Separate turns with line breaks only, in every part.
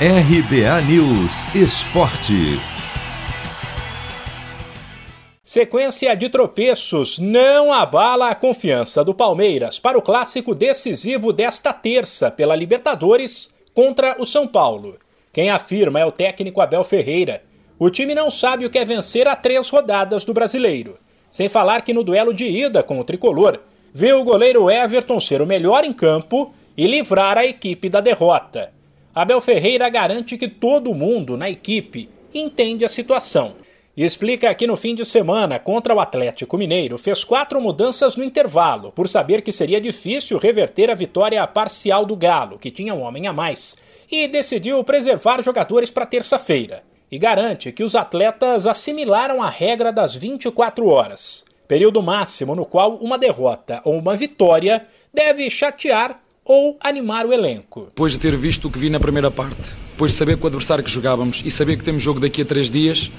RBA News Esporte.
Sequência de tropeços não abala a confiança do Palmeiras para o clássico decisivo desta terça pela Libertadores contra o São Paulo. Quem afirma é o técnico Abel Ferreira. O time não sabe o que é vencer a três rodadas do brasileiro. Sem falar que no duelo de ida com o tricolor, vê o goleiro Everton ser o melhor em campo e livrar a equipe da derrota. Abel Ferreira garante que todo mundo na equipe entende a situação. E explica que no fim de semana contra o Atlético Mineiro fez quatro mudanças no intervalo, por saber que seria difícil reverter a vitória parcial do Galo, que tinha um homem a mais, e decidiu preservar jogadores para terça-feira. E garante que os atletas assimilaram a regra das 24 horas, período máximo no qual uma derrota ou uma vitória deve chatear ou animar o elenco.
Depois de ter visto o que vi na primeira parte, depois de saber com o adversário que jogávamos e saber que temos jogo daqui a três dias,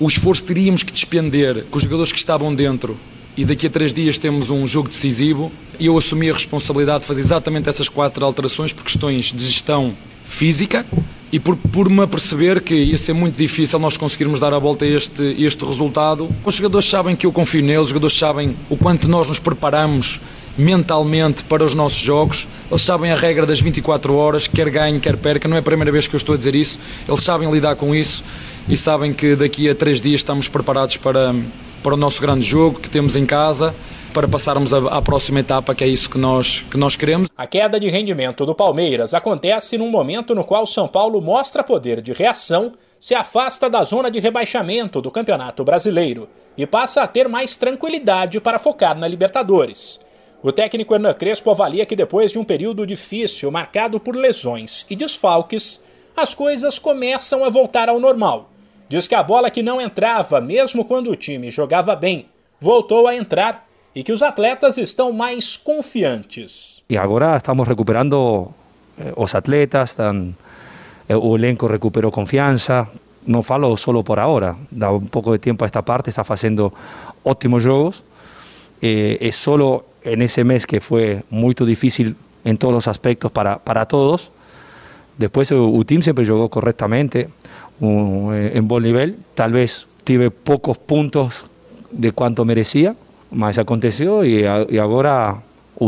o esforço teríamos que despender com os jogadores que estavam dentro e daqui a três dias temos um jogo decisivo e eu assumi a responsabilidade de fazer exatamente essas quatro alterações por questões de gestão física e por, por me aperceber que ia ser muito difícil nós conseguirmos dar a volta a este, este resultado. Os jogadores sabem que eu confio neles, os jogadores sabem o quanto nós nos preparamos mentalmente para os nossos jogos. Eles sabem a regra das 24 horas, quer ganhe, quer perca. Não é a primeira vez que eu estou a dizer isso. Eles sabem lidar com isso e sabem que daqui a três dias estamos preparados para, para o nosso grande jogo que temos em casa para passarmos à próxima etapa, que é isso que nós, que nós queremos.
A queda de rendimento do Palmeiras acontece num momento no qual São Paulo mostra poder de reação, se afasta da zona de rebaixamento do Campeonato Brasileiro e passa a ter mais tranquilidade para focar na Libertadores. O técnico Hernan Crespo avalia que depois de um período difícil marcado por lesões e desfalques, as coisas começam a voltar ao normal. Diz que a bola que não entrava, mesmo quando o time jogava bem, voltou a entrar e que os atletas estão mais confiantes.
E agora estamos recuperando eh, os atletas, estão, eh, o elenco recuperou confiança. Não falo solo por agora, dá um pouco de tempo a esta parte, está fazendo ótimos jogos. Eh, é solo en ese mes que fue muy difícil en todos los aspectos para, para todos. Después el team siempre jugó correctamente, en buen nivel. Tal vez tuve pocos puntos de cuanto merecía, mas aconteció y, y ahora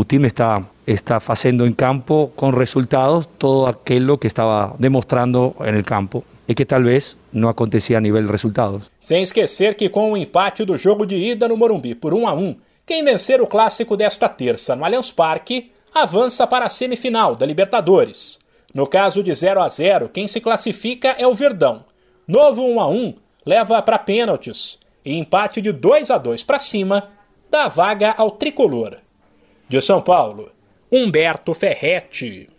team está, está haciendo en campo con resultados todo aquello que estaba demostrando en el campo e que talvez não acontecia a nível de resultados.
Sem esquecer que com o empate do jogo de ida no Morumbi por 1 a 1, quem vencer o clássico desta terça no Allianz Parque avança para a semifinal da Libertadores. No caso de 0 a 0, quem se classifica é o Verdão. Novo 1 a 1 leva para pênaltis e empate de 2 a 2 para cima dá vaga ao tricolor. De São Paulo, Humberto Ferretti.